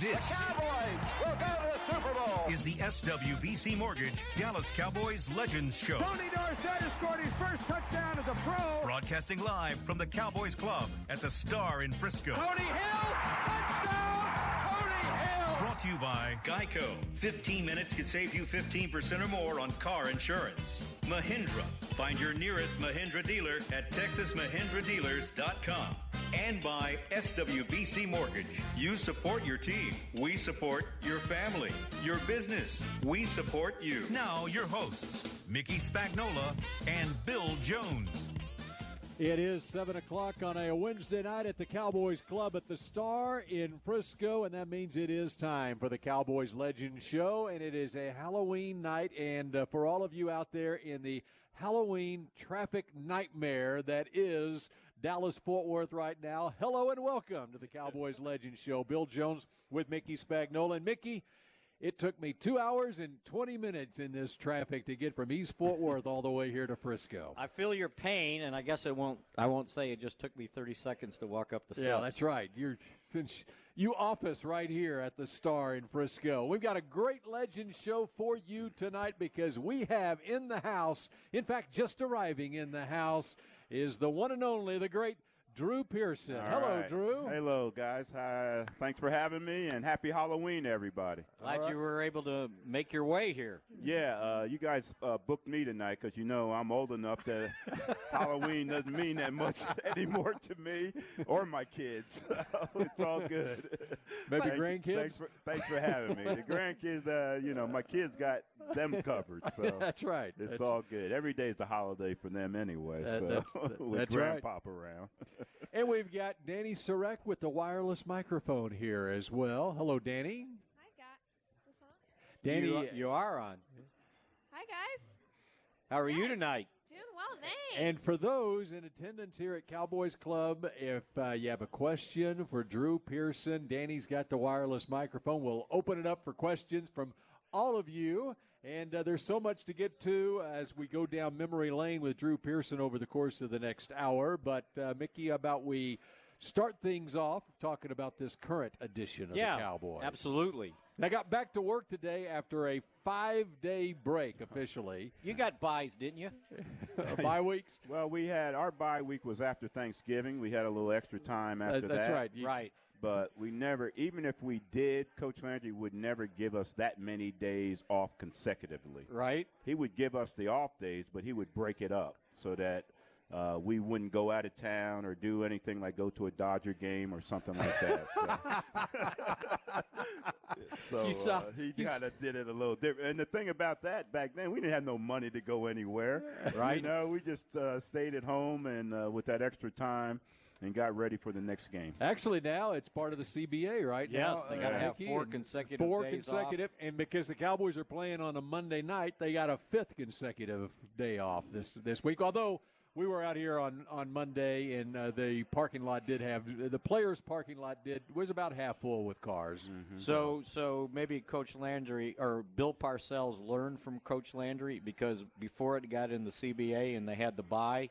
This, the Cowboys will go to the Super Bowl. is the SWBC Mortgage Dallas Cowboys Legends Show. Tony Dorsett has scored his first touchdown as a pro. Broadcasting live from the Cowboys Club at the Star in Frisco. Tony Hill, touchdown, Tony Hill. Brought to you by Geico. 15 minutes could save you 15% or more on car insurance. Mahindra. Find your nearest Mahindra dealer at texasmahindradealers.com. And by SWBC Mortgage. You support your team. We support your family, your business. We support you. Now, your hosts, Mickey Spagnola and Bill Jones. It is 7 o'clock on a Wednesday night at the Cowboys Club at the Star in Frisco, and that means it is time for the Cowboys Legend Show, and it is a Halloween night. And uh, for all of you out there in the Halloween traffic nightmare that is Dallas Fort Worth right now, hello and welcome to the Cowboys Legend Show. Bill Jones with Mickey Spagnola. And Mickey, it took me two hours and 20 minutes in this traffic to get from East Fort Worth all the way here to Frisco. I feel your pain, and I guess it won't. I won't say it just took me 30 seconds to walk up the steps. Yeah, that's right. You're since you office right here at the Star in Frisco. We've got a great legend show for you tonight because we have in the house, in fact, just arriving in the house is the one and only, the great Drew Pearson. All Hello, right. Drew. Hello, guys. Hi. thanks for having me, and happy Halloween, everybody. Glad you were able to make your way here. Yeah, uh, you guys uh, booked me tonight because you know I'm old enough that Halloween doesn't mean that much anymore to me or my kids. It's all good. Maybe Thank- grandkids? Thanks for, thanks for having me. The grandkids, uh, you know, my kids got them covered. So That's right. It's That's- all good. Every day is a holiday for them anyway. That- so that- with that's right. around. And we've got Danny Sarek with the wireless microphone here as well. Hello, Danny. Hi, guys. What's on? Danny, you, you are on. Hi, guys. How are you tonight? Doing well, thanks. And for those in attendance here at Cowboys Club, if uh, you have a question for Drew Pearson, Danny's got the wireless microphone. We'll open it up for questions from all of you. And uh, there's so much to get to as we go down memory lane with Drew Pearson over the course of the next hour. But, uh, Mickey, about we start things off talking about this current edition of yeah, the Cowboys? absolutely. I got back to work today after a five day break officially. You got byes, didn't you? Uh, bye weeks. Well, we had our bye week was after Thanksgiving. We had a little extra time Uh, after that's that. That's right. You- Right. But we never, even if we did, Coach Landry would never give us that many days off consecutively. Right. He would give us the off days, but he would break it up so that uh, we wouldn't go out of town or do anything like go to a Dodger game or something like that. So, so You saw- uh, he kind of did it a little different. And the thing about that back then, we didn't have no money to go anywhere. Right. You know, we just uh, stayed at home and uh, with that extra time and got ready for the next game. Actually, now it's part of the CBA, right? Yes, now, they gotta uh, have four consecutive four days consecutive, and because the Cowboys are playing on a Monday night, they got a fifth consecutive day off this this week. Although we were out here on on Monday, and uh, the parking lot did have the players' parking lot did was about half full with cars. Mm-hmm. So, so maybe Coach Landry or Bill Parcells learned from Coach Landry because before it got in the CBA and they had the bye,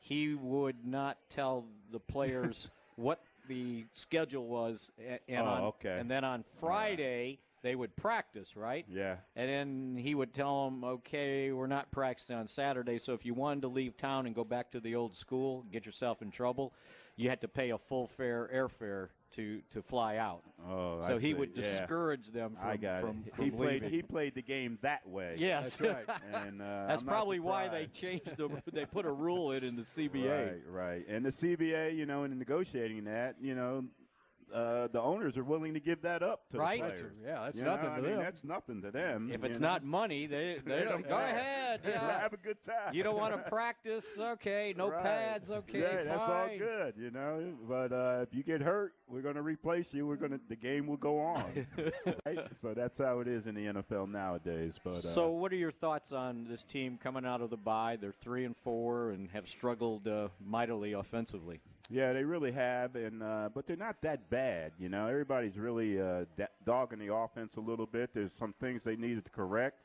he would not tell the players what the schedule was, and, Oh, on, okay. and then on Friday they would practice, right? Yeah. And then he would tell them, okay, we're not practicing on Saturday, so if you wanted to leave town and go back to the old school, get yourself in trouble, you had to pay a full fare airfare to, to fly out. Oh, so I he see. would Yeah. discourage them from, from, from he played. He played the game that way. yes, That's right. and uh, That's I'm probably why they changed the. They put a rule in in the CBA. Right, right. And the CBA, you know, in negotiating that, you know, uh, the owners are willing to give that up to Right. the That's- players. yeah, that's You know, nothing to I mean, them. that's nothing to them. If it's know. not money, they they don't go ahead. Yeah. have a good time. You don't want to practice? Okay, no Right. pads. Okay, yeah, that's all good, you know. But uh, if you get hurt, we're going to replace you. We're going to the game will go on. right? So that's how it is in the NFL nowadays. But uh, So, what are your thoughts on this team coming out of the bye? They're three and four and have struggled uh, mightily offensively. Yeah, they really have, and uh, but they're not that bad. You know, everybody's really uh, dogging the offense a little bit. There's some things they needed to correct,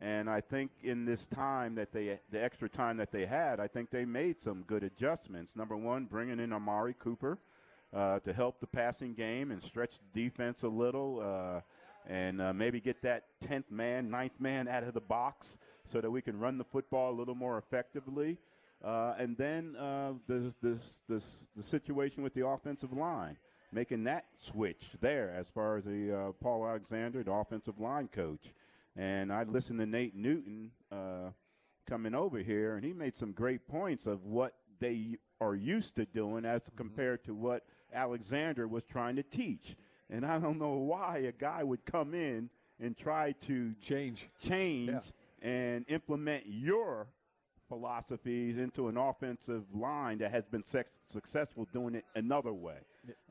and I think in this time that they, the extra time that they had, I think they made some good adjustments. Number one, bringing in Amari Cooper. uh, to help the passing game and stretch the defense a little, uh, and uh, maybe get that tenth man, ninth man out of the box so that we can run the football a little more effectively. Uh, and then uh, the, this, this, the situation with the offensive line, making that switch there as far as the uh, Paul Alexander, the offensive line coach. And I listened to Nate Newton uh, coming over here, and he made some great points of what they are used to doing as compared to what Alexander was trying to teach. And I don't know why a guy would come in and try to Change. change Yeah. and implement your philosophies into an offensive line that has been sex- successful doing it another way.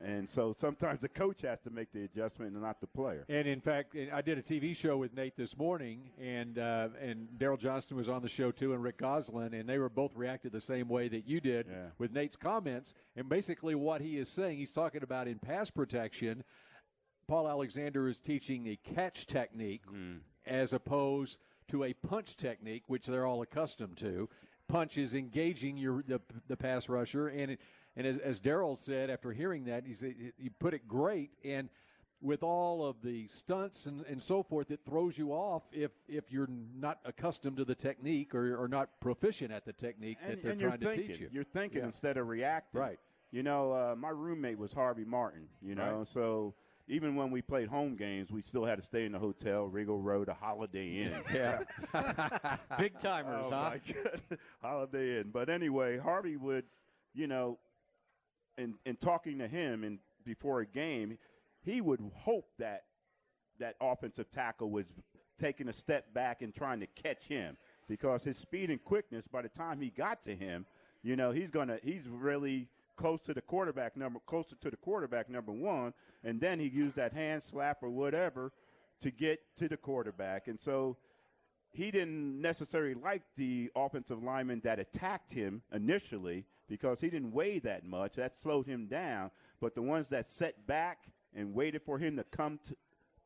And so sometimes the coach has to make the adjustment and not the player. And in fact, I did a TV show with Nate this morning, and uh, and Daryl Johnston was on the show too, and Rick Gosselin, and they were both reacted the same way that you did Yeah. with Nate's comments. And basically, what he is saying, he's talking about in pass protection. Paul Alexander is teaching a catch technique as opposed to a punch technique, which they're all accustomed to. Punch is engaging your the, the pass rusher, and it, and as, as Daryl said after hearing that, he said you put it great, and with all of the stunts and, and so forth, it throws you off if if you're not accustomed to the technique or, or not proficient at the technique And, that they're trying to thinking, teach you. You're thinking Yeah. instead of reacting. Right. You know, uh, my roommate was Harvey Martin, you know, Right. so even when we played home games, we still had to stay in the hotel, Regal Row, a Holiday Inn. Yeah. Big timers, Oh, huh? Holiday Inn. But anyway, Harvey would, you know, in in talking to him and before a game, he would hope that that offensive tackle was taking a step back and trying to catch him because his speed and quickness by the time he got to him, you know, he's gonna he's really close to the quarterback number closer to the quarterback number one, and then he used that hand slap or whatever to get to the quarterback. And so he didn't necessarily like the offensive lineman that attacked him initially because he didn't weigh that much. That slowed him down. But the ones that set back and waited for him to come to,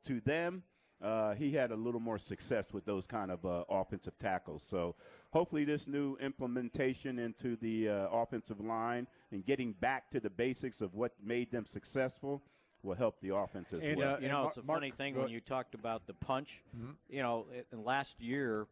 to them, uh, he had a little more success with those kind of uh, offensive tackles. So hopefully, this new implementation into the uh, offensive line and getting back to the basics of what made them successful will help the offense as And, well. uh, you know, Mar- it's a Mark- funny thing when you talked about the punch. Mm-hmm. You know, it- in last year,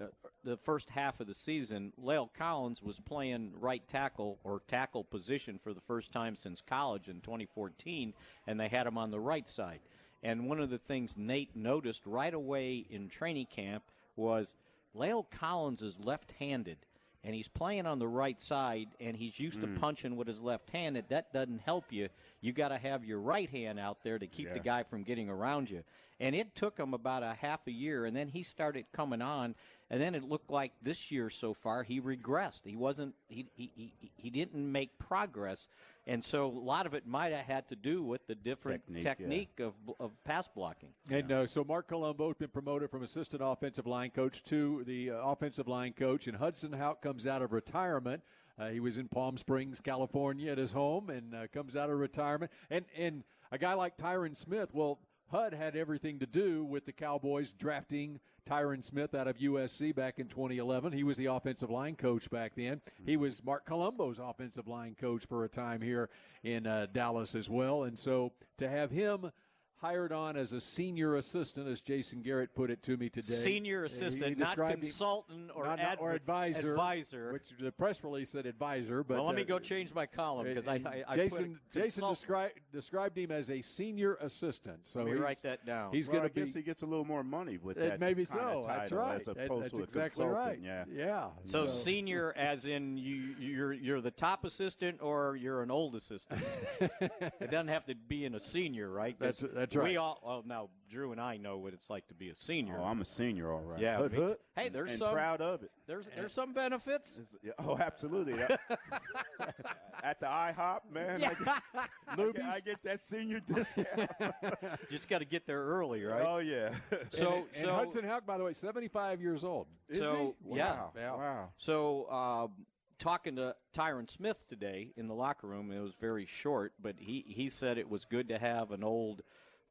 uh, the first half of the season, La'el Collins was playing right tackle or tackle position for the first time since college in 2014, and they had him on the right side. And one of the things Nate noticed right away in training camp was La'el Collins is left-handed. And he's playing on the right side, and he's used to hmm. punching with his left hand. That that doesn't help you. You got to have your right hand out there to keep the guy from getting around you. And it took him about a half a year, and then he started coming on. And then it looked like this year so far he regressed. He wasn't. He he he, he didn't make progress, and so a lot of it might have had to do with the different Technique, yeah. of of pass blocking. And uh, so Marc Colombo has been promoted from assistant offensive line coach to the uh, offensive line coach, and Hudson Houck comes out of retirement. Uh, he was in Palm Springs, California, at his home, and uh, comes out of retirement. And and a guy like Tyron Smith, well, HUD had everything to do with the Cowboys drafting Tyron Smith out of USC back in 2011. He was the offensive line coach back then. He was Marc Colombo's offensive line coach for a time here in uh, Dallas as well. And so to have him hired on as a senior assistant, as Jason Garrett put it to me today. Senior Uh, he- he assistant, not consultant or not- not- or advisor, Advisor. which the press release said advisor. But well, let me uh, go change my column because I, I, I Jason put Jason described described him as a senior assistant. So Let me he's- write that down. He's well, going to be. guess he gets a little more money with uh, that. maybe kind so. of That's right. As opposed that's to a exactly consultant, right. Yeah. Yeah. So senior, as in you, you're you're the top assistant, or you're an old assistant. it doesn't have to be in a senior, right? 'Cause That's- that's right. We all well now Drew and I know what it's like to be a senior. Oh, I'm a senior, all right. Yeah, Hood, me- hood. hey, there's and some- proud of it. there's there's some benefits. Yeah, oh, absolutely. At the IHOP, man, I, get, I, get, I get that senior discount. Just got to get there early, right? Oh yeah. so and, and so Hudson Houck, by the way, 75 years old. Is So, he? yeah. Wow. Yeah. Wow. So, um, talking to Tyron Smith today in the locker room, it was very short, but he, he said it was good to have an old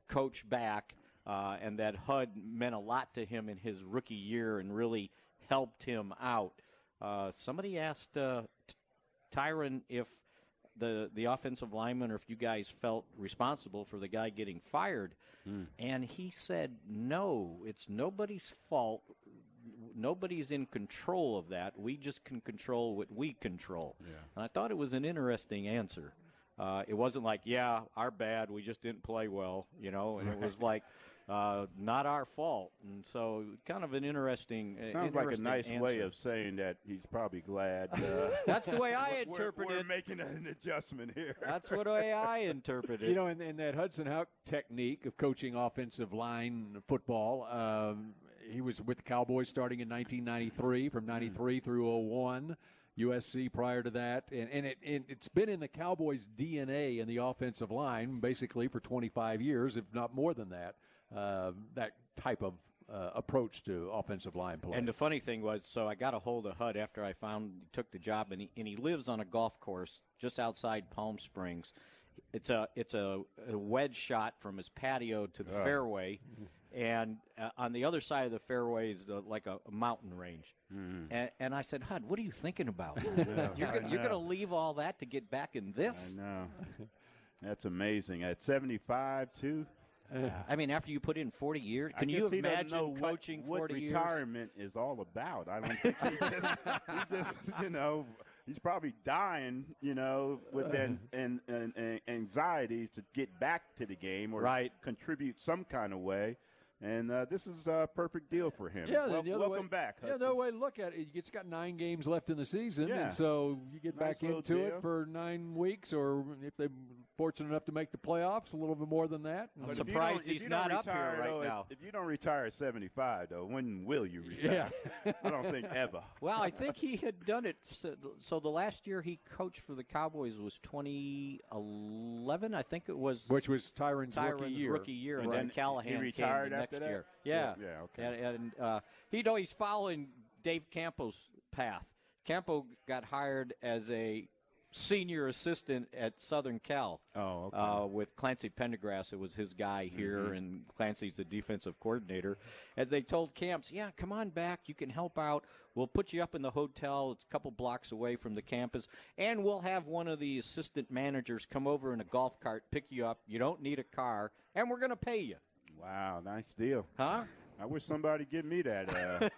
coach back, uh, and that HUD meant a lot to him in his rookie year and really helped him out. Uh, somebody asked uh, Tyron if the the offensive lineman or if you guys felt responsible for the guy getting fired. And he said, "No, it's nobody's fault. Nobody's in control of that. We just can control what we control." And I thought it was an interesting answer. Uh, it wasn't like, "Yeah, our bad. We just didn't play well," you know. And it was like. Uh, not our fault, and so kind of an interesting. uh, Sounds like a interesting nice way of saying that he's probably glad. Uh, That's the way I we're- interpret we're, it. making an adjustment here. That's what way I interpret it. You know, in, in that Hudson Houck technique of coaching offensive line football, um, he was with the Cowboys starting in 1993, from 93 through 01. USC prior to that, and, and it, it, it's been in the Cowboys' DNA in the offensive line basically for 25 years, if not more than that. Uh, that type of uh, approach to offensive line play. And the funny thing was, so I got a hold of Hud after I found took the job, and he and he lives on a golf course just outside Palm Springs. It's a it's a, a wedge shot from his patio to the fairway, and uh, on the other side of the fairway is uh, like a, a mountain range. And, and I said, Hud, what are you thinking about? you're going to leave all that to get back in this? I know. That's amazing. At 75, too. I mean, after you put in 40 years, can you guess he doesn't imagine know what- coaching what, 40 years? retirement is all about? I don't think he just, he just, you know, he's probably dying, you know, with an, an, an, an anxieties to get back to the game or Right. contribute some kind of way. And uh, this is a perfect deal for him. Yeah, Wel- then the other welcome way, back. Yeah, Hudson. no way to look at it. It's got nine games left in the season, Yeah. and so you get Nice back into deal. it for nine weeks, or if they're fortunate enough to make the playoffs, a little bit more than that. I'm But surprised he's don't not up here right though, now. If, you don't retire at 75, though, when will you retire? Yeah. I don't think ever. Well, I think he had done it. So, so the last year he coached for the Cowboys was 2011. I think it was Which was Tyron's, Tyron's rookie year. rookie year, and Right. then Callahan He retired came the after next that? year. Yeah, Yeah, yeah, okay. And, and uh, he know he's following Dave Campo's path. Campo got hired as a senior assistant at Southern Cal. Oh, okay. Uh, with Clancy Pendergast, it was his guy here, Mm-hmm. and Clancy's the defensive coordinator. And they told Camps, "Yeah, come on back. You can help out. We'll put you up in the hotel. It's a couple blocks away from the campus, and we'll have one of the assistant managers come over in a golf cart, pick you up. You don't need a car, and we're going to pay you, Wow, nice deal. huh?" I wish somebody give me that uh,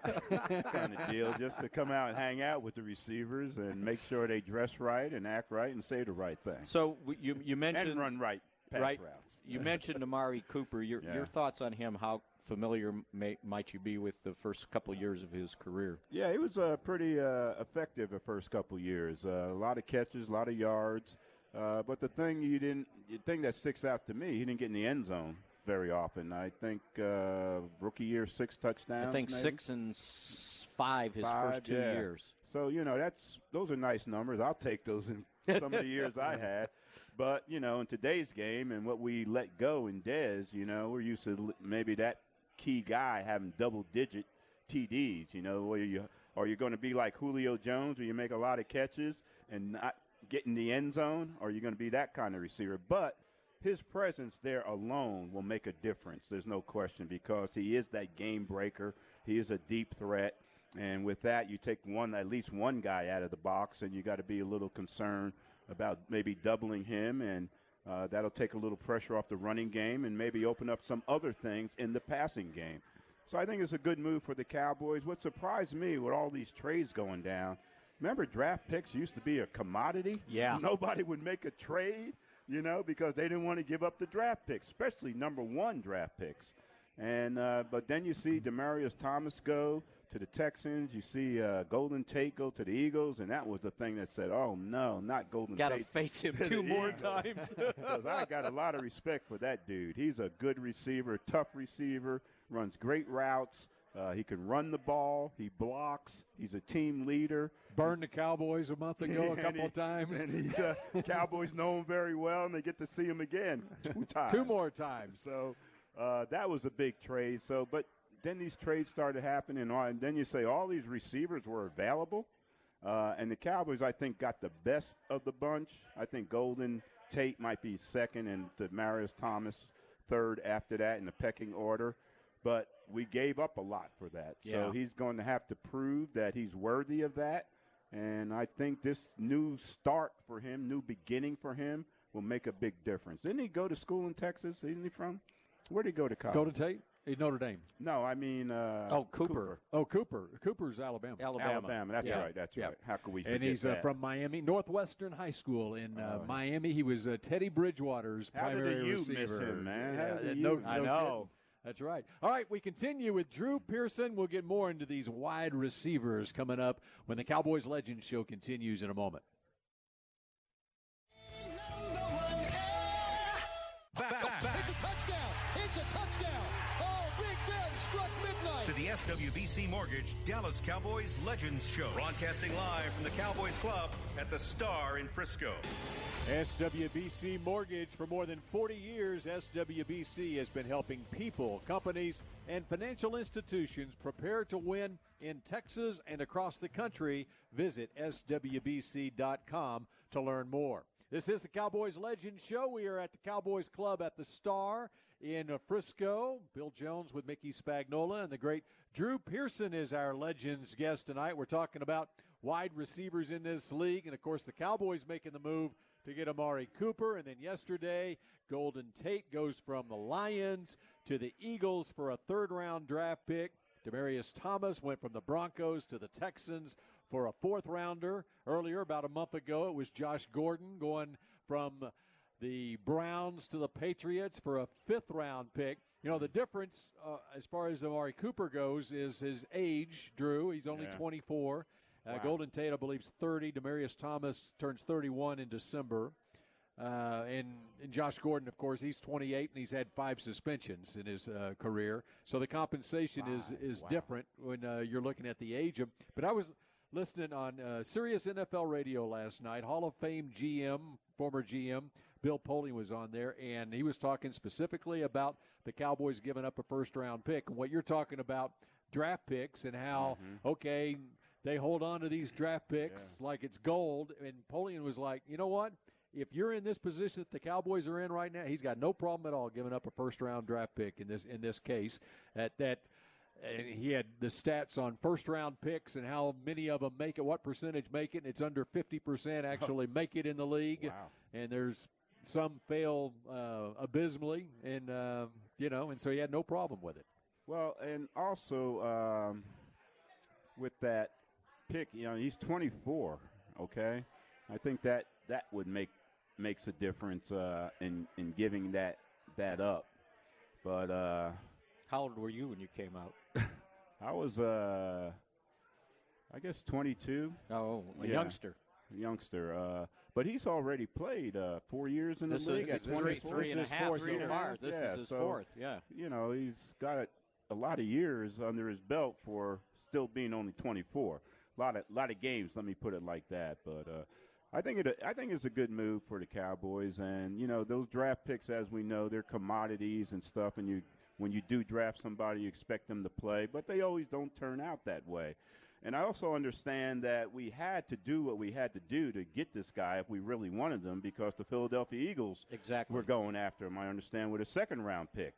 kind of deal just to come out and hang out with the receivers and make sure they dress right and act right and say the right thing So you you mentioned and run right pass right. routes. You mentioned Amari Cooper. Your Yeah. your thoughts on him? How familiar may, might you be with the first couple years of his career? Yeah, he was uh, pretty uh, effective the first couple years. Uh, a lot of catches, a lot of yards. Uh, but the thing you didn't, the thing that sticks out to me, he didn't get in the end zone very often. I think uh, rookie year six touchdowns. I think maybe? six and five his Five, first two yeah. years. So you know that's those are nice numbers. I'll take those in some of the years I had. But you know, in today's game and what we let go in Dez, you know, we're used to maybe that key guy having double-digit TDs. You know, where you are you going to be like Julio Jones, where you make a lot of catches and not get in the end zone, or are you going to be that kind of receiver? But his presence there alone will make a difference. There's no question because he is that game breaker. He is a deep threat. And with that, you take one, at least one guy out of the box, and you got to be a little concerned about maybe doubling him, and uh, that'll take a little pressure off the running game, and maybe open up some other things in the passing game. So I think it's a good move for the Cowboys. What surprised me with all these trades going down, remember draft picks used to be a commodity. Yeah. nobody would make a trade, you know, because they didn't want to give up the draft picks, especially number one draft picks. And uh, but then you see Demaryius Thomas go to the Texans. You see uh, Golden Tate go to the Eagles, and that was the thing that said, "Oh no, not Golden Tate. Got to face him two more Eagles. times. Because I got a lot of respect for that dude. He's a good receiver, tough receiver, runs great routes. Uh, he can run the ball. He blocks. He's a team leader. Burned the Cowboys a month ago a couple he- of times. And he, uh, Cowboys know him very well, and they get to see him again two times. Two more times. So uh, that was a big trade. So, but then these trades started happening, and, and then you say all these receivers were available, uh, and the Cowboys, I think, got the best of the bunch. I think Golden Tate might be second, and Demaryius Thomas third after that in the pecking order. But we gave up a lot for that, so he's going to have to prove that he's worthy of that. And I think this new start for him, new beginning for him, will make a big difference. Didn't he go to school in Texas? Isn't he from? Where did he go to college? Go to Tate, Notre Dame. no, I mean. Uh, Oh, Cooper. Oh, Cooper. Cooper's Alabama. Alabama. Alabama. That's Yeah. right. That's Yeah. right. How could we forget and he's uh, from Miami Northwestern High School in uh, Oh. Miami. He was uh, Teddy Bridgewater's How did the primary U receiver. miss him, man? How Yeah, did the no, U- no I know. That's right. All right, we continue with Drew Pearson. We'll get more into these wide receivers coming up when the Cowboys Legends show continues in a moment. SWBC Mortgage Dallas Cowboys Legends Show. Broadcasting live from the Cowboys Club at the Star in Frisco. SWBC Mortgage. For more than 40 years, SWBC has been helping people, companies, and financial institutions prepare to win in Texas and across the country. Visit SWBC.com to learn more. This is the Cowboys Legend Show. We are at the Cowboys Club at the Star in Frisco. Bill Jones with Mickey Spagnola and the great Drew Pearson is our Legends guest tonight. We're talking about wide receivers in this league, and of course, the Cowboys making the move to get Amari Cooper. And then yesterday, Golden Tate goes from the Lions to the Eagles for a third round draft pick. Demaryius Thomas went from the Broncos to the Texans for a fourth rounder. Earlier, about a month ago, it was Josh Gordon going from the Browns to the Patriots for a fifth round pick. You know, the difference uh, as far as Amari Cooper goes is his age, Drew. He's only Yeah. 24. Uh, Golden Tate, I believe, is 30. Demaryius Thomas turns 31 in December. Uh, and, and Josh Gordon, of course, he's 28 and he's had five suspensions in his uh, career. So the compensation is is different when uh, you're looking at the age of. But I was listening on uh, Sirius NFL Radio last night. Hall of Fame GM, former GM Bill Polian was on there, and he was talking specifically about the Cowboys giving up a first round pick and what you're talking about draft picks and how mm-hmm. okay they hold on to these draft picks like it's gold. And Polian was like, you know what? If you're in this position that the Cowboys are in right now, he's got no problem at all giving up a first round draft pick in this in this case. At that, and he had the stats on first round picks and how many of them make it, what percentage make it. And it's under fifty percent actually make it in the league, Wow. and there's some fail uh, abysmally, and um, you know, and so he had no problem with it. Well, and also um, with that pick, you know, he's 24. Okay, I think that that would make makes a difference uh, in in giving that that up. But uh, How old were you when you came out? I was, uh, I guess, 22, Oh, a Yeah. youngster. youngster. But he's already played uh, four years in This the is league. at three, 24. three and a This half fourth so far. This Yeah, is his so- fourth. Yeah. you know, he's got a lot of years under his belt for still being only 24. A lot of lot of games, let me put it like that. But uh, I think it I think it's a good move for the Cowboys, and you know those draft picks, as we know, they're commodities and stuff. And you when you do draft somebody, you expect them to play, but they always don't turn out that way. And I also understand that we had to do what we had to do to get this guy if we really wanted him, because the Philadelphia Eagles Exactly. were going after him. I understand with a second round pick.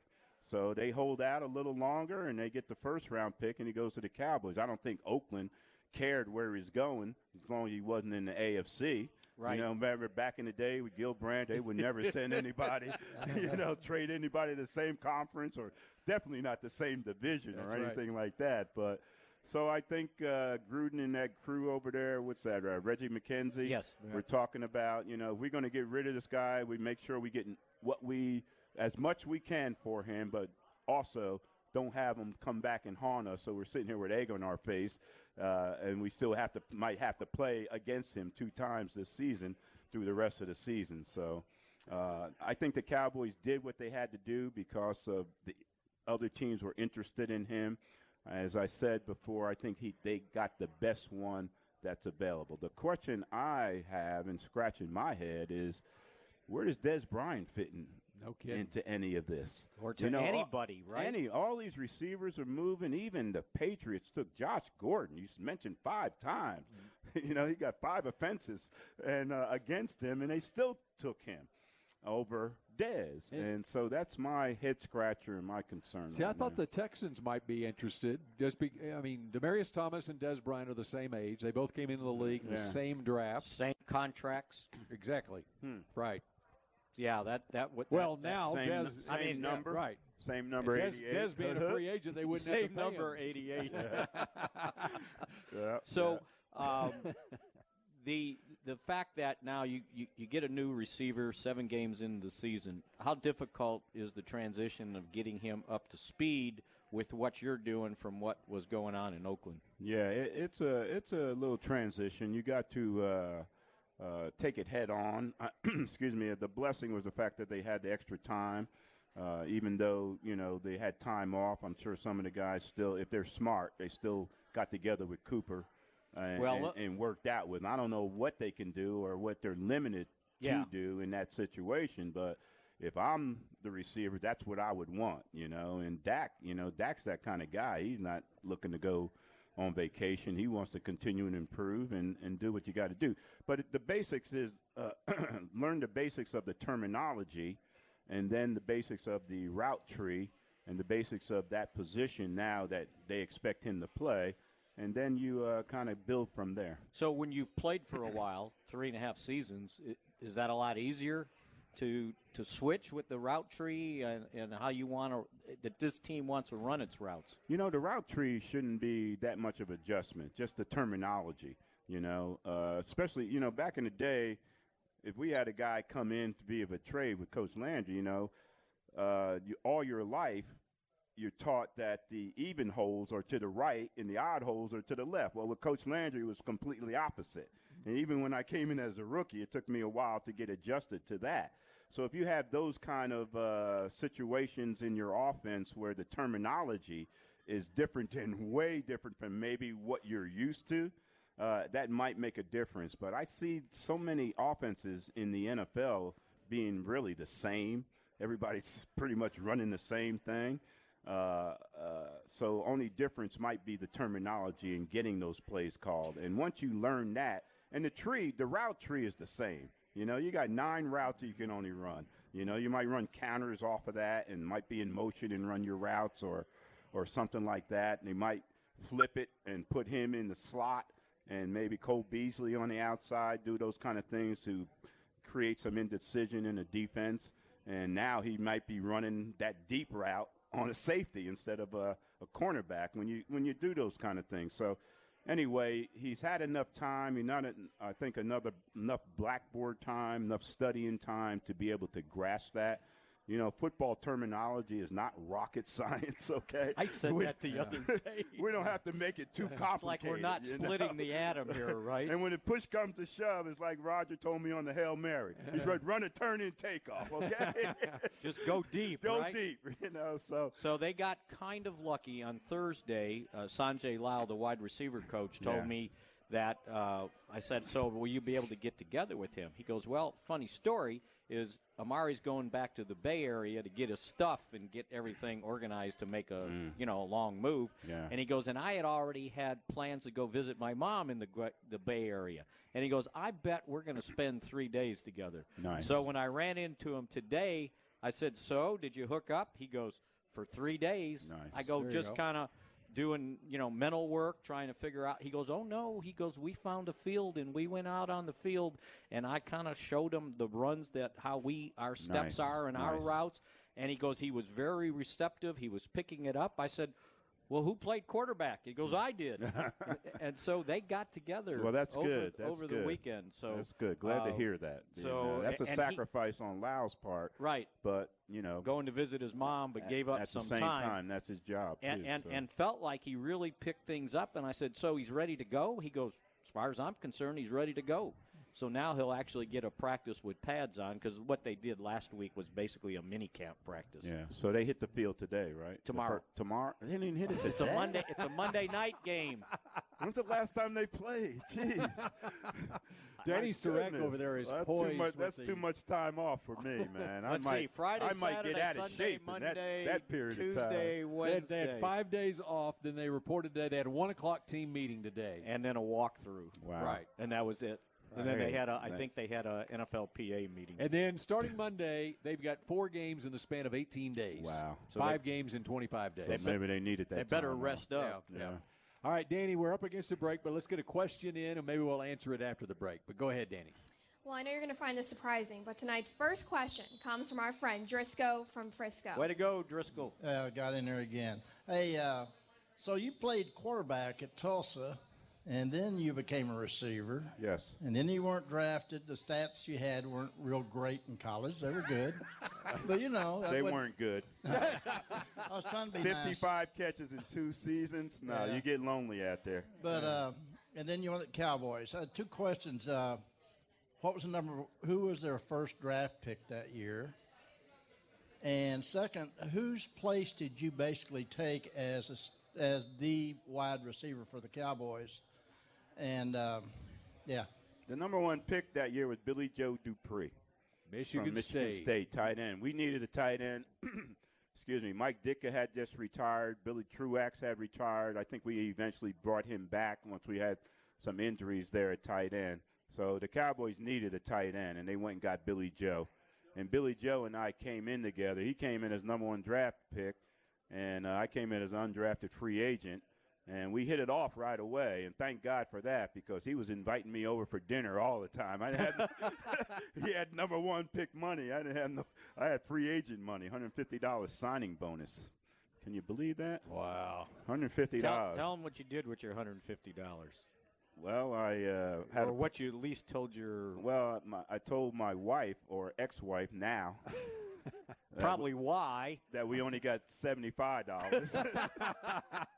So they hold out a little longer and they get the first round pick and he goes to the Cowboys. I don't think Oakland cared where he's going as long as he wasn't in the AFC. Right. You know, remember back in the day with Gil Brandt, they would never send anybody, you know, trade anybody to the same conference or definitely not the same division or That's right. anything like that. But so I think uh, Gruden and that crew over there, what's that, uh, Reggie McKenzie? Yes. We're talking about, you know, if we're going to get rid of this guy, we make sure we get what we, as much we can for him, but also don't have him come back and haunt us. So we're sitting here with egg on our face, uh, and we still have to might have to play against him two times this season through the rest of the season. So uh, I think the Cowboys did what they had to do because of the other teams were interested in him. As I said before, I think he they got the best one that's available. The question I have and scratching my head is where does Dez Bryant fit in No into any of this? Or to You know, all- anybody, right? Any all these receivers are moving. Even the Patriots took Josh Gordon. You mentioned five times. you know he got five offenses and uh, against him, and they still took him over Dez, and so that's my head scratcher and my concern. See, I thought now. the Texans might be interested. Just be, I mean, Demaryius Thomas and Dez Bryant are the same age. They both came into the league in the same draft. Same contracts. Exactly. Hmm. Right. Yeah, that that would. Well, that, now same, Dez. same I mean, yeah, number, right? Same number, Dez, eighty-eight. Dez being a free agent, they wouldn't have same to pay number, him. eighty-eight. Yeah, So, um, the the fact that now you, you, you get a new receiver seven games in the season, how difficult is the transition of getting him up to speed with what you're doing from what was going on in Oakland? Yeah, it, it's a it's a little transition. You got to uh, uh, take it head on. Excuse me. The blessing was the fact that they had the extra time, uh, even though you know they had time off. I'm sure some of the guys still, if they're smart, they still got together with Cooper and, Well, and, and worked out with. him. I don't know what they can do or what they're limited Yeah. to do in that situation, but. If I'm the receiver, that's what I would want, you know. And Dak, you know, Dak's that kind of guy. He's not looking to go on vacation. He wants to continue and improve and, and do what you got to do. But the basics is uh, learn the basics of the terminology and then the basics of the route tree and the basics of that position now that they expect him to play. And then you uh, kind of build from there. So, when you've played for a while, three and a half seasons, is that a lot easier to to switch with the route tree and, and how you want to that this team wants to run its routes? You know, the route tree shouldn't be that much of adjustment, just the terminology, you know, uh, especially, you know, back in the day, if we had a guy come in to be of a trade with Coach Landry, you know, uh, you, all your life, you're taught that the even holes are to the right and the odd holes are to the left. Well, with Coach Landry, it was completely opposite. And even when I came in as a rookie, it took me a while to get adjusted to that. So if you have those kind of uh, situations in your offense where the terminology is different and way different from maybe what you're used to, uh, that might make a difference. But I see so many offenses in the NFL being really the same. Everybody's pretty much running the same thing. Uh, uh, so only difference might be the terminology in getting those plays called. And once you learn that, and the tree, the route tree is the same. You know, you got nine routes you can only run. You know, you might run counters off of that and might be in motion and run your routes or, or something like that. And they might flip it and put him in the slot and maybe Cole Beasley on the outside, do those kind of things to create some indecision in the defense. And now he might be running that deep route on a safety instead of a, a cornerback when you when you do those kind of things. So anyway, he's had enough time. He not I think another enough blackboard time, enough studying time to be able to grasp that. You know, football terminology is not rocket science. Okay, I said We- that the other day. we don't have to make it too complicated. It's like we're not you know? splitting the atom here, right? And when the push comes to shove, it's like Roger told me on the Hail Mary. He's right, run a turn and take off, okay? Just go deep, Go right? deep, you know. So So they got kind of lucky on Thursday. Uh, Sanjay Lal, the wide receiver coach, told Yeah. me that uh, I said, "So will you be able to get together with him?" He goes, "Well, funny story is Amari's going back to the Bay Area to get his stuff and get everything organized to make a you know a long move." Mm. Yeah. And he goes, "And I had already had plans to go visit my mom in the the Bay Area." And he goes, "I bet we're going to spend three days together." Nice. So when I ran into him today, I said, "So did you hook up?" He goes, "For three days." Nice. I go, There just kind of doing you know mental work trying to figure out. He goes oh no. He goes we found a field and we went out on the field and i kind of showed him the runs that how we our steps Nice. are and our routes. And he goes he was very receptive. He was picking it up. I said well who played quarterback he goes i did and so they got together Well, that's over, good. That's over the weekend so that's good. Glad to uh, hear that. so that's a and he- sacrifice on Lyle's part, right but you know, going to visit his mom but at- gave up at some the same time time. That's his job and too. and, so. and felt like he really picked things up. And I said, "So he's ready to go?" He goes, "As far as I'm concerned, he's ready to go." So now he'll actually get a practice with pads on because what they did last week was basically a mini camp practice. yeah. So they hit the field today, right? Tomorrow. fir- tomorrow. They didn't hit it today. It's a Monday. It's a Monday night game. When's the last time they played? Jeez. Danny My Surek over goodness. there is that's poised Too much, that's the- too much time off for me, man. I Let's might, see. Friday, I might Saturday, get out of Sunday, shape Monday, that, that period Tuesday, of time. They had, Wednesday, they had five days off. Then they reported today they had a one o'clock team meeting today. and then a walkthrough. Wow. Right. And that was it. And then they had a, I think they had a NFLPA meeting. And then starting Monday, they've got four games in the span of 18 days. Wow. So Five games in 25 days. So maybe they needed that. they better time off. rest up. Yeah, Yeah. yeah. All right, Danny, we're up against the break, but let's get a question in, and maybe we'll answer it after the break. But go ahead, Danny. Well, I know you're going to find this surprising, but tonight's first question comes from our friend Driscoll from Frisco. Way to go, Driscoll. Uh, got in there again. Hey, uh, so you played quarterback at Tulsa, and then you became a receiver, Yes. and then you weren't drafted. The stats you had weren't real great in college. They were good, but you know They weren't good. I was trying to be nice. 55 catches in two seasons. No, Yeah. you get lonely out there. But uh, and then you went to the Cowboys. I had two questions. Uh, what was the number? Who was their first draft pick that year? And second, whose place did you basically take as a as the wide receiver for the Cowboys? And um, yeah, The number one pick that year was Billy Joe Dupree Michigan, from Michigan State. State. tight end. We needed a tight end. Excuse me. Mike Ditka had just retired. Billy Truax had retired. I think we eventually brought him back once we had some injuries there at tight end. So the Cowboys needed a tight end, and they went and got Billy Joe. And Billy Joe and I came in together. He came in as number one draft pick, and uh, I came in as undrafted free agent. And we hit it off right away, and thank God for that because he was inviting me over for dinner all the time. I had he had number one pick money. I didn't have no. I had free agent money, hundred fifty dollars signing bonus. Can you believe that? Wow. 150 dollars. tell them what you did with your $150. Well, I uh, had Or a what you at least told your. Well, my, I told my wife or ex-wife now that Probably why. that we only got seventy-five dollars.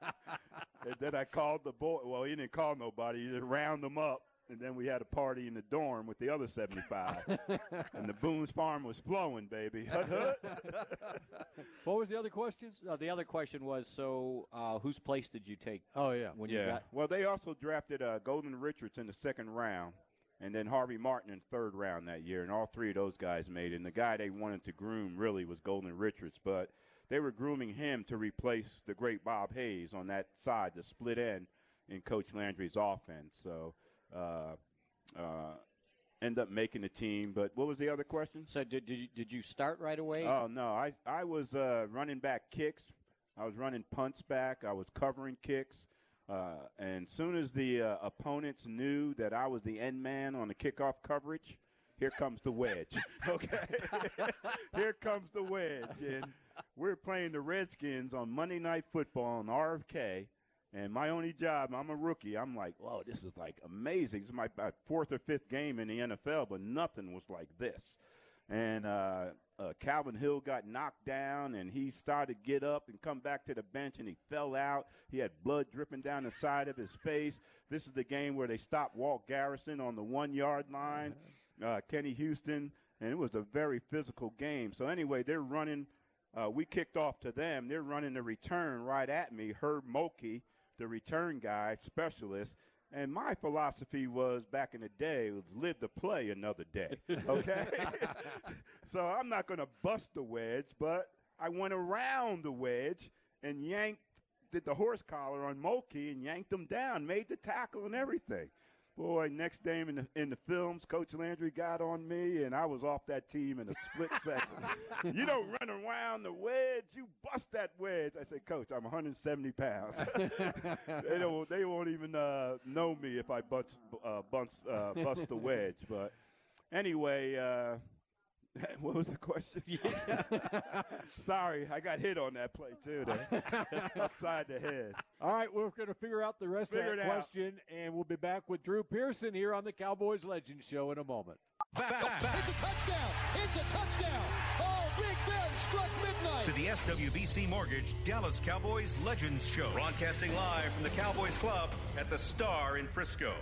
and then I called the boy. Well, he didn't call nobody. He just round them up, and then we had a party in the dorm with the other seventy-five. and the Boone's Farm was flowing, baby. Hut, hut. What was the other questions? Uh, the other question was so, uh, whose place did you take Oh, yeah. when you yeah. got. Well, they also drafted uh, Golden Richards in the second round, and then Harvey Martin in third round that year, and all three of those guys made it. And the guy they wanted to groom really was Golden Richards, but they were grooming him to replace the great Bob Hayes on that side, the split end in Coach Landry's offense. So, uh, uh, end up making the team. But what was the other question? So did, did, you, did you start right away? Oh no, I I was uh, running back kicks. I was running punts back. I was covering kicks. Uh, and soon as the uh, opponents knew that I was the end man on the kickoff coverage, here comes the wedge. Okay, here comes the wedge, and we're playing the Redskins on Monday Night Football on RFK. And my only job, I'm a rookie. I'm like, whoa, this is like amazing. This is my, my fourth or fifth game in the NFL, but nothing was like this and uh, uh, Calvin Hill got knocked down, and he started to get up and come back to the bench, and he fell out. He had blood dripping down the side of his face. This is the game where they stopped Walt Garrison on the one yard line, uh, Kenny Houston, and it was a very physical game. So anyway, they're running. Uh, we kicked off to them. They're running the return right at me. Herb Mulkey, the return guy specialist. And my philosophy was back in the day was live to play another day. Okay? so I'm not going to bust the wedge, but I went around the wedge and yanked, did the horse collar on Mulkey and yanked him down, made the tackle and everything. Boy, next game in the, in the films, Coach Landry got on me, and I was off that team in a split second. you don't run around the wedge, you bust that wedge. I said, Coach, I'm 170 pounds. they don't, they won't even uh, know me if I bust, uh, bust, uh, bust the wedge. But anyway, uh, what was the question? Sorry, I got hit on that play too, though. upside the head. All right, we're going to figure out the rest Figure of it that out. question, and we'll be back with Drew Pearson here on the Cowboys Legend Show in a moment. It's a touchdown. It's a touchdown. Oh, Big Ben struck midnight. To the SWBC Mortgage Dallas Cowboys Legends Show. Broadcasting live from the Cowboys Club at the Star in Frisco.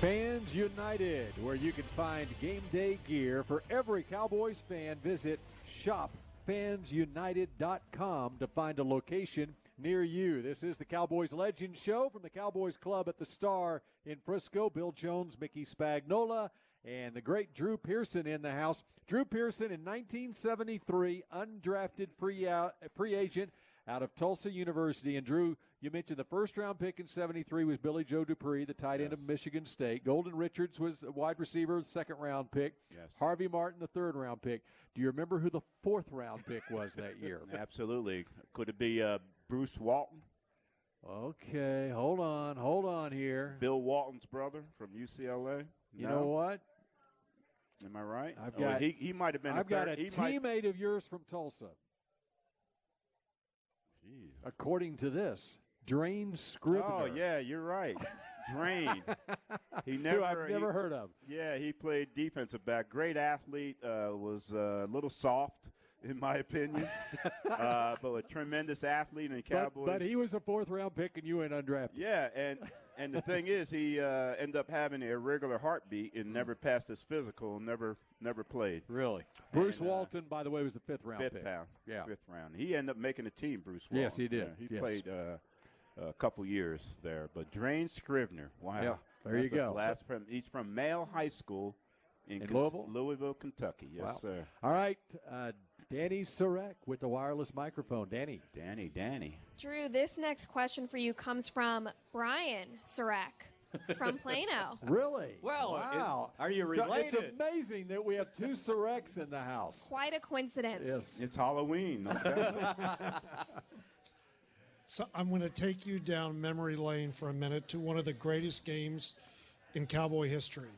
Fans United, where you can find game day gear for every Cowboys fan. Visit shopfansunited.com to find a location near you. This is the Cowboys Legends Show from the Cowboys Club at the Star in Frisco. Bill Jones, Mickey Spagnola, and the great Drew Pearson in the house. Drew Pearson in 1973, undrafted free out, free agent out of Tulsa University. And Drew, you mentioned the first round pick in 73 was Billy Joe Dupree, the tight end of Michigan State. Golden Richards was a wide receiver, second round pick. Yes. Harvey Martin, the third round pick. Do you remember who the fourth round pick was that year? Absolutely. Could it be uh, Bruce Walton? Okay, hold on, hold on here. Bill Walton's brother from UCLA? You No? know what? Am I right? I've Oh, he, he might have been I've a got third, a he might- teammate of yours from Tulsa, Jeez. according to this. Drane Scrivener. Oh, yeah, you're right. Drane. he Who never I've he- never heard of. Yeah, he played defensive back. Great athlete. Uh, was uh, a little soft, in my opinion, uh, but a tremendous athlete in the But, Cowboys. but he was a fourth round pick and you went undrafted. yeah, and and the thing is, he uh, ended up having a irregular heartbeat and never passed his physical. and Never never played. Really? Bruce And, uh, Walton, by the way, was the fifth round Fifth pick. round. Yeah. Fifth round. He ended up making a team. Bruce. Walton. Yes, he did. Yeah, he Yes. played. Uh, a couple years there, but Drane Scrivener, wow, Yeah, there you That's a go. Last from he's from Male High School in, In Louisville? Louisville, Kentucky. Yes, Wow. sir. All right, uh, Danny Sarek with the wireless microphone. Danny. Danny, Danny. Drew, this next question for you comes from Brian Sarek from Plano. Really? Well, it- wow. are you So It's amazing that we have two Sareks in the house. Quite a coincidence. Yes. It's Halloween. I'm telling you. So I'm going to take you down memory lane for a minute to one of the greatest games in Cowboy history.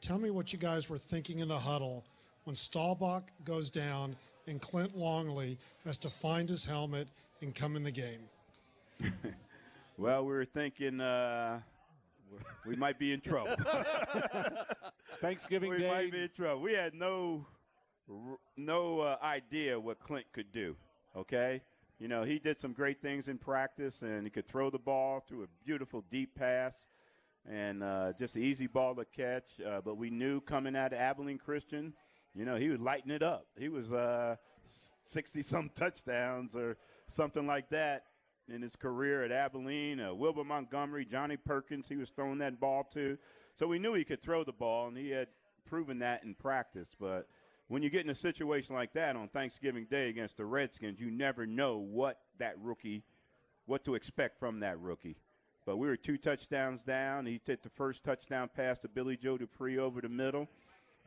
Tell me what you guys were thinking in the huddle when Staubach goes down and Clint Longley has to find his helmet and come in the game. well, we were thinking uh, we might be in trouble. Thanksgiving we Day. might be in trouble. We had no no uh, idea what Clint could do. Okay, you know he did some great things in practice, and he could throw the ball through a beautiful deep pass, and uh, just an easy ball to catch. Uh, but we knew coming out of Abilene Christian, you know he was lighting it up. He was uh, sixty some touchdowns or something like that in his career at Abilene. Uh, Wilbert Montgomery, Johnny Perkins, he was throwing that ball to. So we knew he could throw the ball, and he had proven that in practice. But when you get in a situation like that on Thanksgiving Day against the Redskins, you never know what that rookie, what to expect from that rookie. But we were two touchdowns down. He took the first touchdown pass to Billy Joe Dupree over the middle,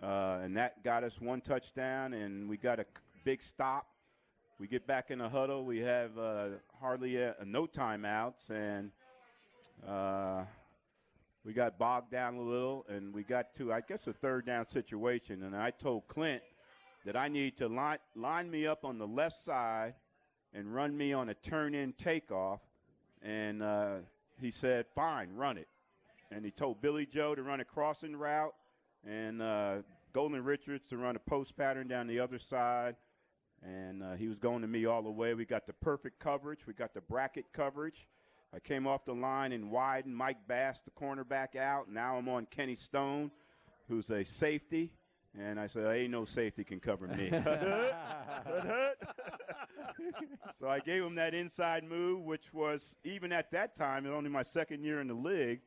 uh, and that got us one touchdown, and we got a big stop. We get back in the huddle. We have uh, hardly a, no timeouts, and uh, we got bogged down a little, and we got to, I guess, a third down situation. And I told Clint that I need to line, line me up on the left side and run me on a turn in takeoff. And uh, he said, fine, run it. And he told Billy Joe to run a crossing route and uh, Golden Richards to run a post pattern down the other side. And uh, he was going to me all the way. We got the perfect coverage, we got the bracket coverage. I came off the line and widened Mike Bass, the cornerback, out. Now I'm on Kenny Stone, who's a safety. And I said, ain't no safety can cover me. so I gave him that inside move, which was, even at that time, only my second year in the league,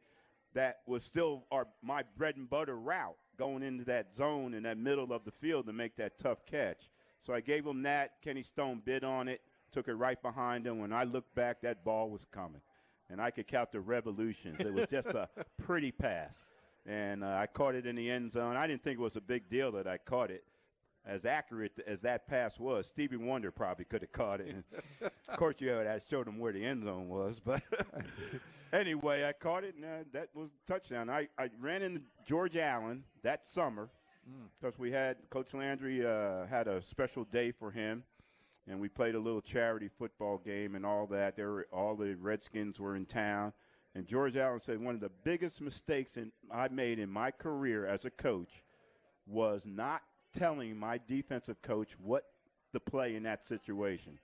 that was still our, my bread and butter route, going into that zone in that middle of the field to make that tough catch. So I gave him that. Kenny Stone bid on it, took it right behind him. When I looked back, that ball was coming. And I could count the revolutions. It was just a pretty pass. And uh, I caught it in the end zone. I didn't think it was a big deal that I caught it. As accurate as that pass was, Stevie Wonder probably could have caught it. And of course, you had showed him where the end zone was. But anyway, I caught it, and uh, that was a touchdown. I, I ran into George Allen that summer because we had Coach Landry uh, had a special day for him, and we played a little charity football game and all that. There, were, all the Redskins were in town, and George Allen said one of the biggest mistakes in, I made in my career as a coach was not telling my defensive coach what to play in that situation.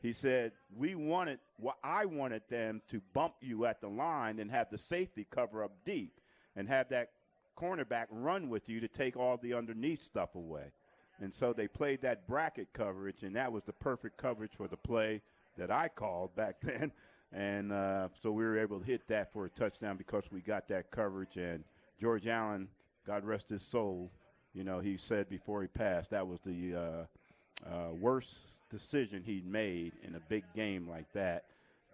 He said, We wanted, well, I wanted them to bump you at the line and have the safety cover up deep and have that cornerback run with you to take all the underneath stuff away. And so they played that bracket coverage, and that was the perfect coverage for the play that I called back then. And uh, so we were able to hit that for a touchdown because we got that coverage. And George Allen, God rest his soul, you know, he said before he passed that was the uh, uh, worst decision he'd made in a big game like that,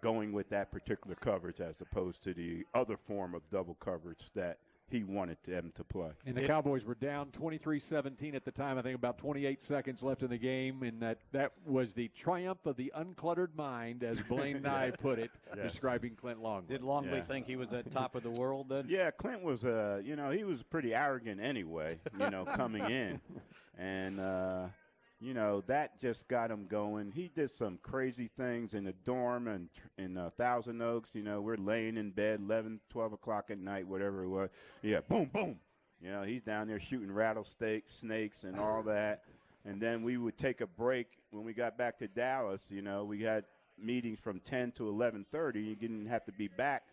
going with that particular coverage as opposed to the other form of double coverage that he wanted them to play. And the Cowboys were down 23-17 at the time. I think about 28 seconds left in the game, and that, that was the triumph of the uncluttered mind, as Blaine Nye put it, Yes. describing Clint Longley. Did Longley Yeah. think he was at top of the world then? Yeah, Clint was, uh, you know, he was pretty arrogant anyway, you know, coming in. And, uh, you know, that just got him going. He did some crazy things in the dorm and in uh, Thousand Oaks. You know, we're laying in bed 11, 12 o'clock at night, whatever it was. Yeah, boom, boom. You know, he's down there shooting rattlesnakes, snakes, and all that. And then we would take a break when we got back to Dallas. You know, we had meetings from 10 to 11:30. You didn't have to be back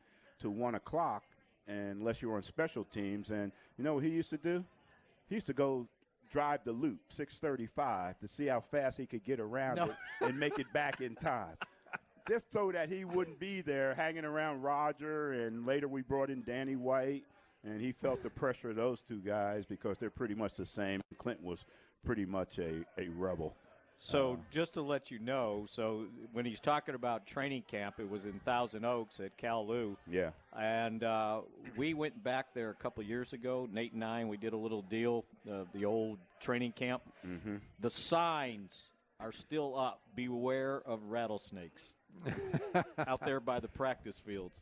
to one o'clock unless you were on special teams. And you know what he used to do? He used to go drive the loop 635 to see how fast he could get around No. it and make it back in time. Just so that he wouldn't be there hanging around Roger. And later we brought in Danny White, and he felt the pressure of those two guys because they're pretty much the same. Clinton was pretty much a, a rebel. So just to let you know, so when he's talking about training camp, it was in Thousand Oaks at Cal Lu. Yeah. And uh, we went back there a couple years ago, Nate and I, and we did a little deal, uh, the old training camp. Mm-hmm. The signs are still up. Beware of rattlesnakes out there by the practice fields.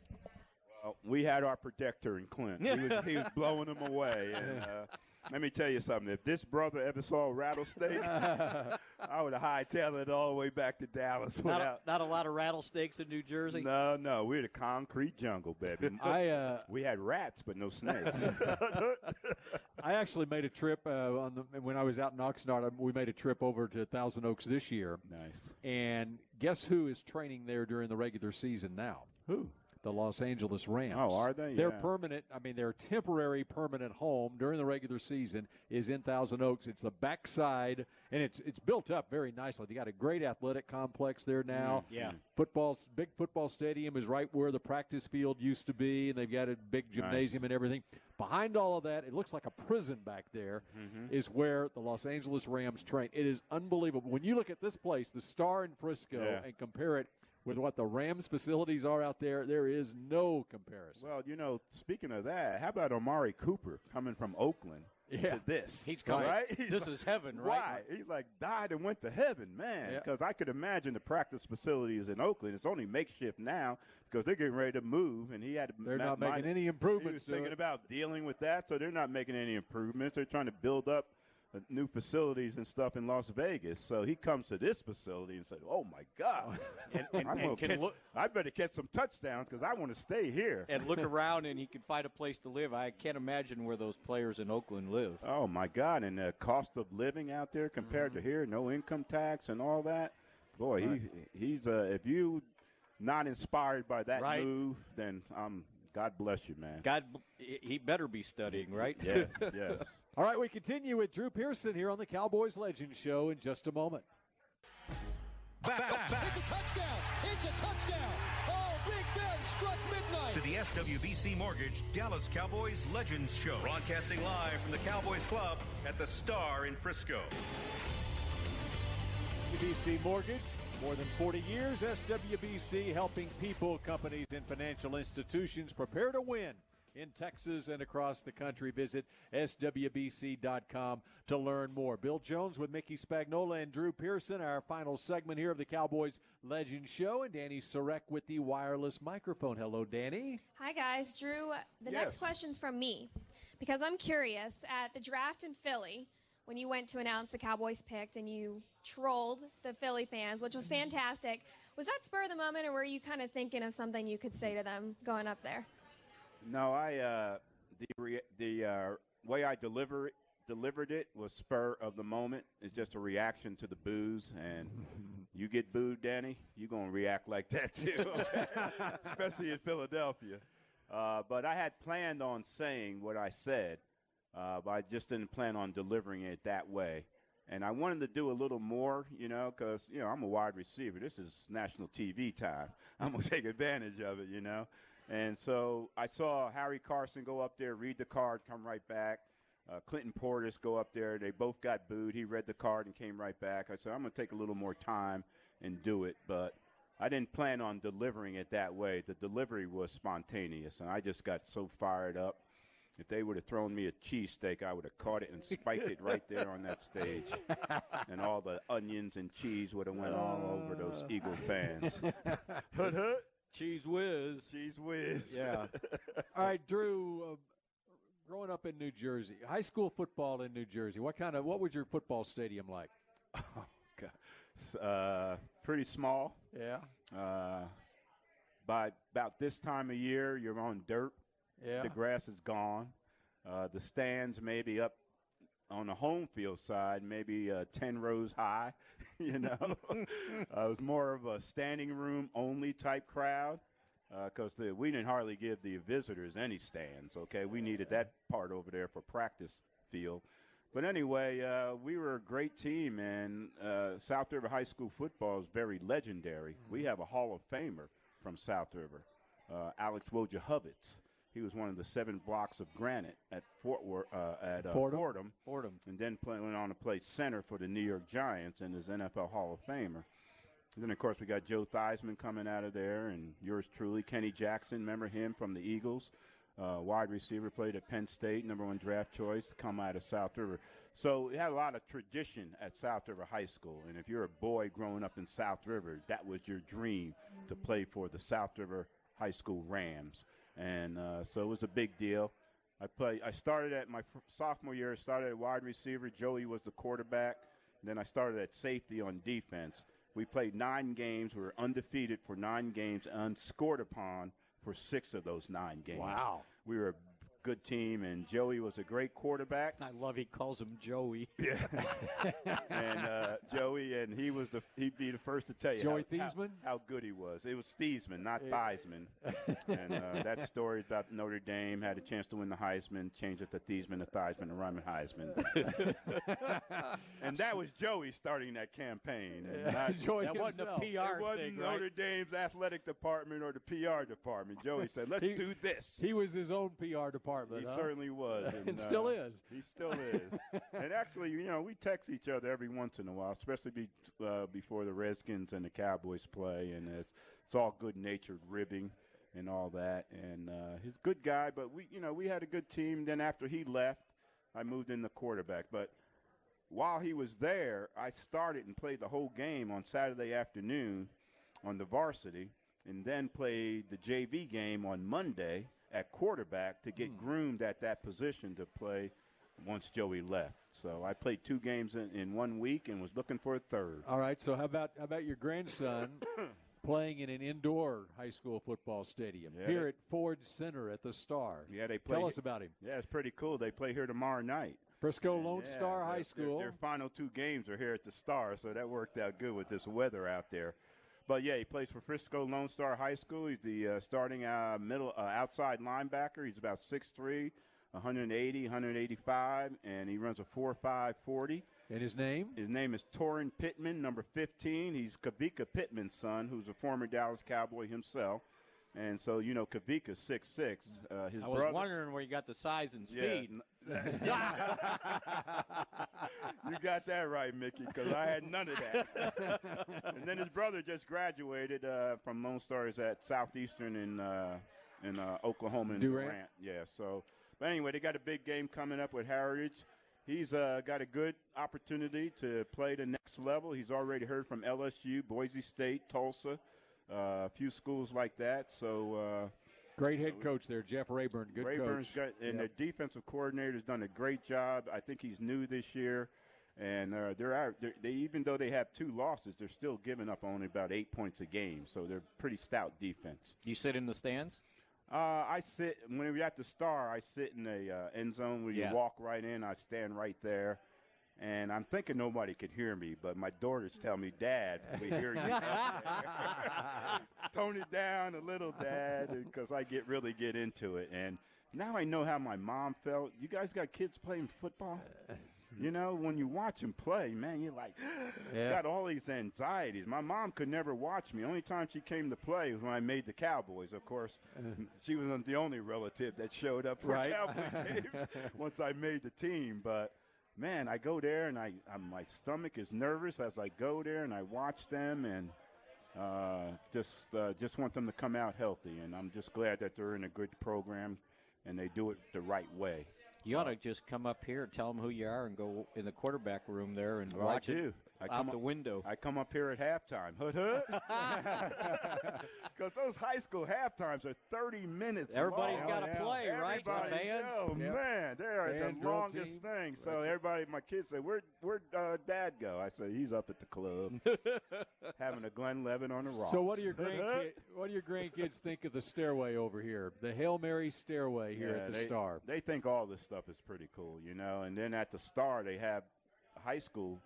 Well, we had our protector in Clint. He was, he was blowing them away. And, uh, let me tell you something. If this brother ever saw a rattlesnake, I would have hightailed it all the way back to Dallas. Not a, not a lot of rattlesnakes in New Jersey. no, no, we're the concrete jungle, baby. I uh, we had rats, but no snakes. I actually made a trip uh, on the when I was out in Oxnard. We made a trip over to Thousand Oaks this year, nice. and guess who is training there during the regular season now? Who? The Los Angeles Rams. Oh, are they? Their Yeah. permanent, I mean, their temporary permanent home during the regular season is in Thousand Oaks. It's the backside, and it's it's built up very nicely. They got a great athletic complex there now. Yeah. Football, big football stadium is right where the practice field used to be, and they've got a big gymnasium and everything. Behind all of that, it looks like a prison back there. Is Mm-hmm. where the Los Angeles Rams train. It is unbelievable. When you look at this place, the Star in Frisco, Yeah. and compare it with what the Rams facilities are out there, there is no comparison. Well, you know, speaking of that, how about Amari Cooper coming from Oakland Yeah. to this? He's coming. right. He's This like- is heaven, right? Why? He like died and went to heaven, man. Yeah. Because I could imagine the practice facilities in Oakland. It's only makeshift now because they're getting ready to move, and he had. They're ma- not making mind- any He improvements was to thinking it. about dealing with that, so they're not making any improvements. They're trying to build up new facilities and stuff in Las Vegas. So he comes to this facility and said, "Oh my God, And, and, I'm and gonna can catch, look, I better catch some touchdowns because I want to stay here." and look around and he can find a place to live. I can't imagine where those players in Oakland live. Oh my God! And the cost of living out there compared to here, no income tax and all that. Boy, he he's uh, if you not inspired by that Right. move, then um, God bless you, man. God, he better be studying, right? Yes, yes. All right, we continue with Drew Pearson here on the Cowboys Legend Show in just a moment. Back, back, back It's a touchdown. It's a touchdown. Oh, Big Ben struck midnight. to the SWBC Mortgage Dallas Cowboys Legends Show. Broadcasting live from the Cowboys Club at the Star in Frisco. SWBC Mortgage, more than 40 years. SWBC helping people, companies, and financial institutions prepare to win in Texas and across the country. Visit SWBC.com to learn more. Bill Jones with Mickey Spagnola and Drew Pearson, our final segment here of the Cowboys Legend Show, and Danny Sarek with the wireless microphone. Hello, Danny. Hi, guys. Drew, the Yes. next question's from me because I'm curious. At the draft in Philly, when you went to announce the Cowboys picked and you trolled the Philly fans, which was fantastic, was that spur of the moment or were you kind of thinking of something you could say to them going up there? No, I uh, the re- the uh, way I deliver it, delivered it was spur of the moment. It's just a reaction to the boos, and you get booed, Danny, you're gonna react like that too, especially in Philadelphia. Uh, but I had planned on saying what I said, uh, but I just didn't plan on delivering it that way. And I wanted to do a little more, you know, because you know I'm a wide receiver. This is national TV time. I'm gonna take advantage of it, you know. And so I saw Harry Carson go up there, read the card, come right back. uh, Clinton Portis go up there. They both got booed. He read the card and came right back. I said, I'm going to take a little more time and do it, but I didn't plan on delivering it that way. The delivery was spontaneous, and I just got so fired up. If they would have thrown me a cheesesteak, I would have caught it and spiked it right there on that stage, and all the onions and cheese would have went all over those Eagle fans. Cheez Whiz. Cheez Whiz. Yeah. All right, Drew. Uh, growing up in New Jersey, high school football in New Jersey. What kind of what was your football stadium like? God. Uh, pretty small. Yeah. Uh, by about this time of year, you're on dirt. Yeah. The grass is gone. Uh, the stands maybe up on the home field side, maybe uh, 10 rows high. you know, uh, it was more of a standing room only type crowd because we didn't hardly give the visitors any stands. Okay, we needed that part over there for practice field. But anyway, uh, we were a great team, and uh, South River High School football is very legendary. We have a Hall of Famer from South River, uh, Alex Wojciechowicz. He was one of the seven blocks of granite at Fort Worth, uh, at uh, Fordham? Fordham, Fordham. and then play, went on to play center for the New York Giants and is NFL Hall of Famer. And then, of course, we got Joe Theismann coming out of there, and yours truly, Kenny Jackson. Remember him from the Eagles? Uh, wide receiver, played at Penn State, number one draft choice, come out of South River. So it had a lot of tradition at South River High School. And if you're a boy growing up in South River, that was your dream to play for the South River High School Rams. And uh, so it was a big deal. I play. I started at my sophomore year. I started at wide receiver. Joey was the quarterback. Then I started at safety on defense. We played nine games. We were undefeated for nine games, unscored upon for six of those nine games. Wow. We were good team, and Joey was a great quarterback. I love he calls him Joey. Yeah. and uh, Joey, and he was the he'd be the first to tell you Joey how, how- Thiesman? how, good he was. It was Thiesman, not Theismann. and uh, that story about Notre Dame had a chance to win the Heisman, changed it to Thiesman to Theismann and Ryman Heisman. and that was Joey starting that campaign. And not- Joey That wasn't a. PR it wasn't thing, Notre right? Dame's athletic department or the PR department. Joey said, "Let's He- do this." He was his own PR department. He huh? certainly was, And still uh, is. He still is. and actually, you know, we text each other every once in a while, especially be, uh, before the Redskins and the Cowboys play, and it's it's all good-natured ribbing and all that. And uh, he's a good guy, but we, you know, we had a good team. Then after he left, I moved in the quarterback, but. While he was there, I started and played the whole game on Saturday afternoon on the varsity, and then played the JV game on Monday at quarterback to get hmm. groomed at that position to play once Joey left. So I played two games in, in one week and was looking for a third. All right. So how about how about your grandson playing in an indoor high school football stadium Yeah, here they- at Ford Center at the Star? Yeah, they play. Tell us about him. Yeah, it's pretty cool. They play here tomorrow night. Frisco Lone Yeah, Star their- High their- School. Their, final two games are here at the Star, so that worked out good with this weather out there. But yeah, he plays for Frisco Lone Star High School. He's the uh, starting uh, middle uh, outside linebacker. He's about 6'3", 180, 185, and he runs a 4.5 40. and his name? His name is Torin Pittman, number 15. He's Kavika Pittman's son, who's a former Dallas Cowboy himself. And so, you know, Kavika's 6'6". Uh, his I was brother, wondering where you got the size and yeah. you got that right, Mickey, because I had none of that. and then his brother just graduated uh, from Lone Stars at Southeastern in uh, in uh, Oklahoma and Durant? Durant. Yeah. So, but anyway, they got a big game coming up with Heritage. He's uh, got a good opportunity to play the next level. He's already heard from LSU, Boise State, Tulsa, uh, a few schools like that. So. Uh, Great head coach there, Jeff Rayburn. Good Rayburn's coach. got, and Yep. the defensive coordinator has done a great job. I think he's new this year, and uh, they're, out, they're they even though they have two losses, they're still giving up only about eight points a game. So they're pretty stout defense. You sit in the stands? Uh, I sit when we're at the Star. I sit in the uh, end zone where Yeah. you walk right in. I stand right there. And I'm thinking nobody could hear me, but my daughters tell me, "Dad, we hear you." Tone it down a little, Dad, because I get really get into it. And now I know how my mom felt. You guys got kids playing football? Uh, you know, when you watch them play, man, you're like, Yeah. got all these anxieties. My mom could never watch me. Only time she came to play was when I made the Cowboys. Of course, uh. she wasn't the only relative that showed up for Right. Cowboy games once I made the team. But man, I go there and I, I my stomach is nervous as I go there and I watch them and uh, just uh, just want them to come out healthy. And I'm just glad that they're in a good program and they do it the right way. You ought to just come up here, tell them who you are, and go in the quarterback room there and Well, I watch do. it I out come the up- window. I come up here at halftime. Hood hood. Because those high school halftimes are 30 minutes. Everybody's got to play, right? The Everybody, oh Yep. man, they are Band the drill longest thing. So everybody, my kids say, "Where, where uh, Dad go?" I say, "He's up at the club, having a Glenlivet on the rock." So what do your grandkids what do your grandkids think of the stairway over here? The Hail Mary stairway here Yeah, at the they, Star. They think all this stuff is pretty cool, you know. And then at the Star, they have high school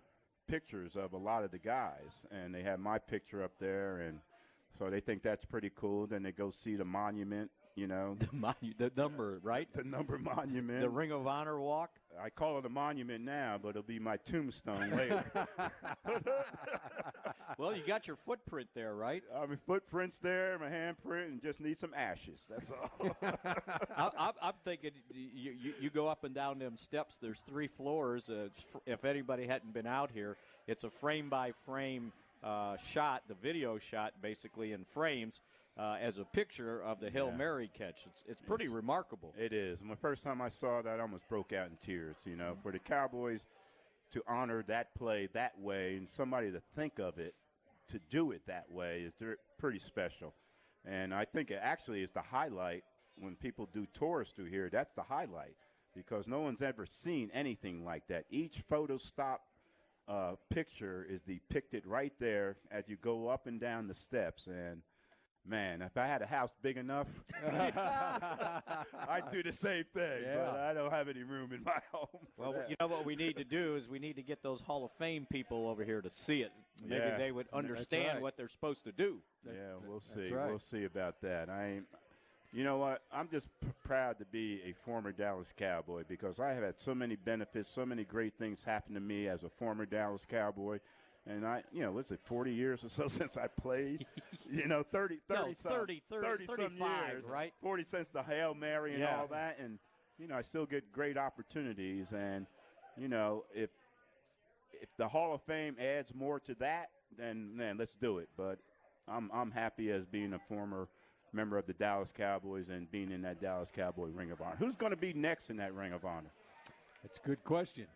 pictures of a lot of the guys, and they have my picture up there, and so they think that's pretty cool. Then they go see the monument, you know, The monu- the number, right? the number monument. The Ring of Honor walk. I call it a monument now, but it'll be my tombstone later. Well, you got your footprint there, right? I mean, footprints there, my handprint, and just need some ashes. That's all. I, I'm, I'm thinking you, you, you go up and down them steps. There's three floors. Uh, if anybody hadn't been out here, it's a frame by frame uh, shot, the video shot basically in frames uh, as a picture of the Hail Yeah. Mary catch. It's, it's pretty Yes. remarkable. It is. And the first time I saw that, I almost broke out in tears. You know, for the Cowboys to honor that play that way, and somebody to think of it to do it that way is pretty special. And I think it actually is the highlight when people do tours through here. That's the highlight because no one's ever seen anything like that. Each photo stop uh, picture is depicted right there as you go up and down the steps. And man, if I had a house big enough, I'd do the same thing. But I don't have any room in my home. Well, that. you know what we need to do is we need to get those Hall of Fame people over here to see it. Maybe Yeah. they would understand right. what they're supposed to do. Yeah, we'll see. right. We'll see about that. I, ain't- you know what? I'm just p- proud to be a former Dallas Cowboy because I have had so many benefits, so many great things happen to me as a former Dallas Cowboy. And I, you know, what's it, 40 years or so since I played? you know, 30, 30, No, some, 30, 30, some years, right? 40 since the Hail Mary and Yeah. all that. And, you know, I still get great opportunities. And, you know, if if the Hall of Fame adds more to that, then then let's do it. But I'm I'm happy as being a former member of the Dallas Cowboys and being in that Dallas Cowboy Ring of Honor. Who's going to be next in that Ring of Honor? That's a good question.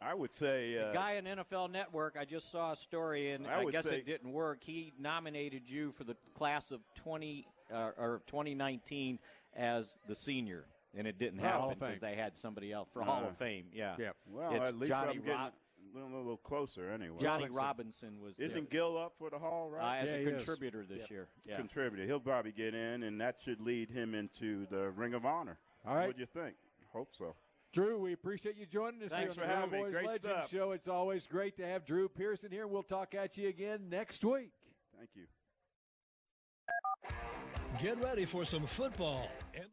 I would say uh, guy in NFL Network, I just saw a story, and I I, guess say- it didn't work. He nominated you for the class of 20 uh, or 2019 as the senior, and it didn't happen because they had somebody else for Hall Uh, of Fame. Yeah, Yeah. Well, It's at least Johnny I'm getting Rob- a little, closer anyway. Johnny Robinson. Robinson was Isn't there, Gil up for the Hall, uh, right? as Yeah, a he is. contributor this year. Yeah. Contributor. He'll probably get in, and that should lead him into the Ring of Honor. All right. What do you think? Hope so. Drew, we appreciate you joining us Thanks here on the. Cowboys Great Legend stuff. Show. It's always great to have Drew Pearson here. We'll talk at you again next week. Thank you. Get ready for some football. And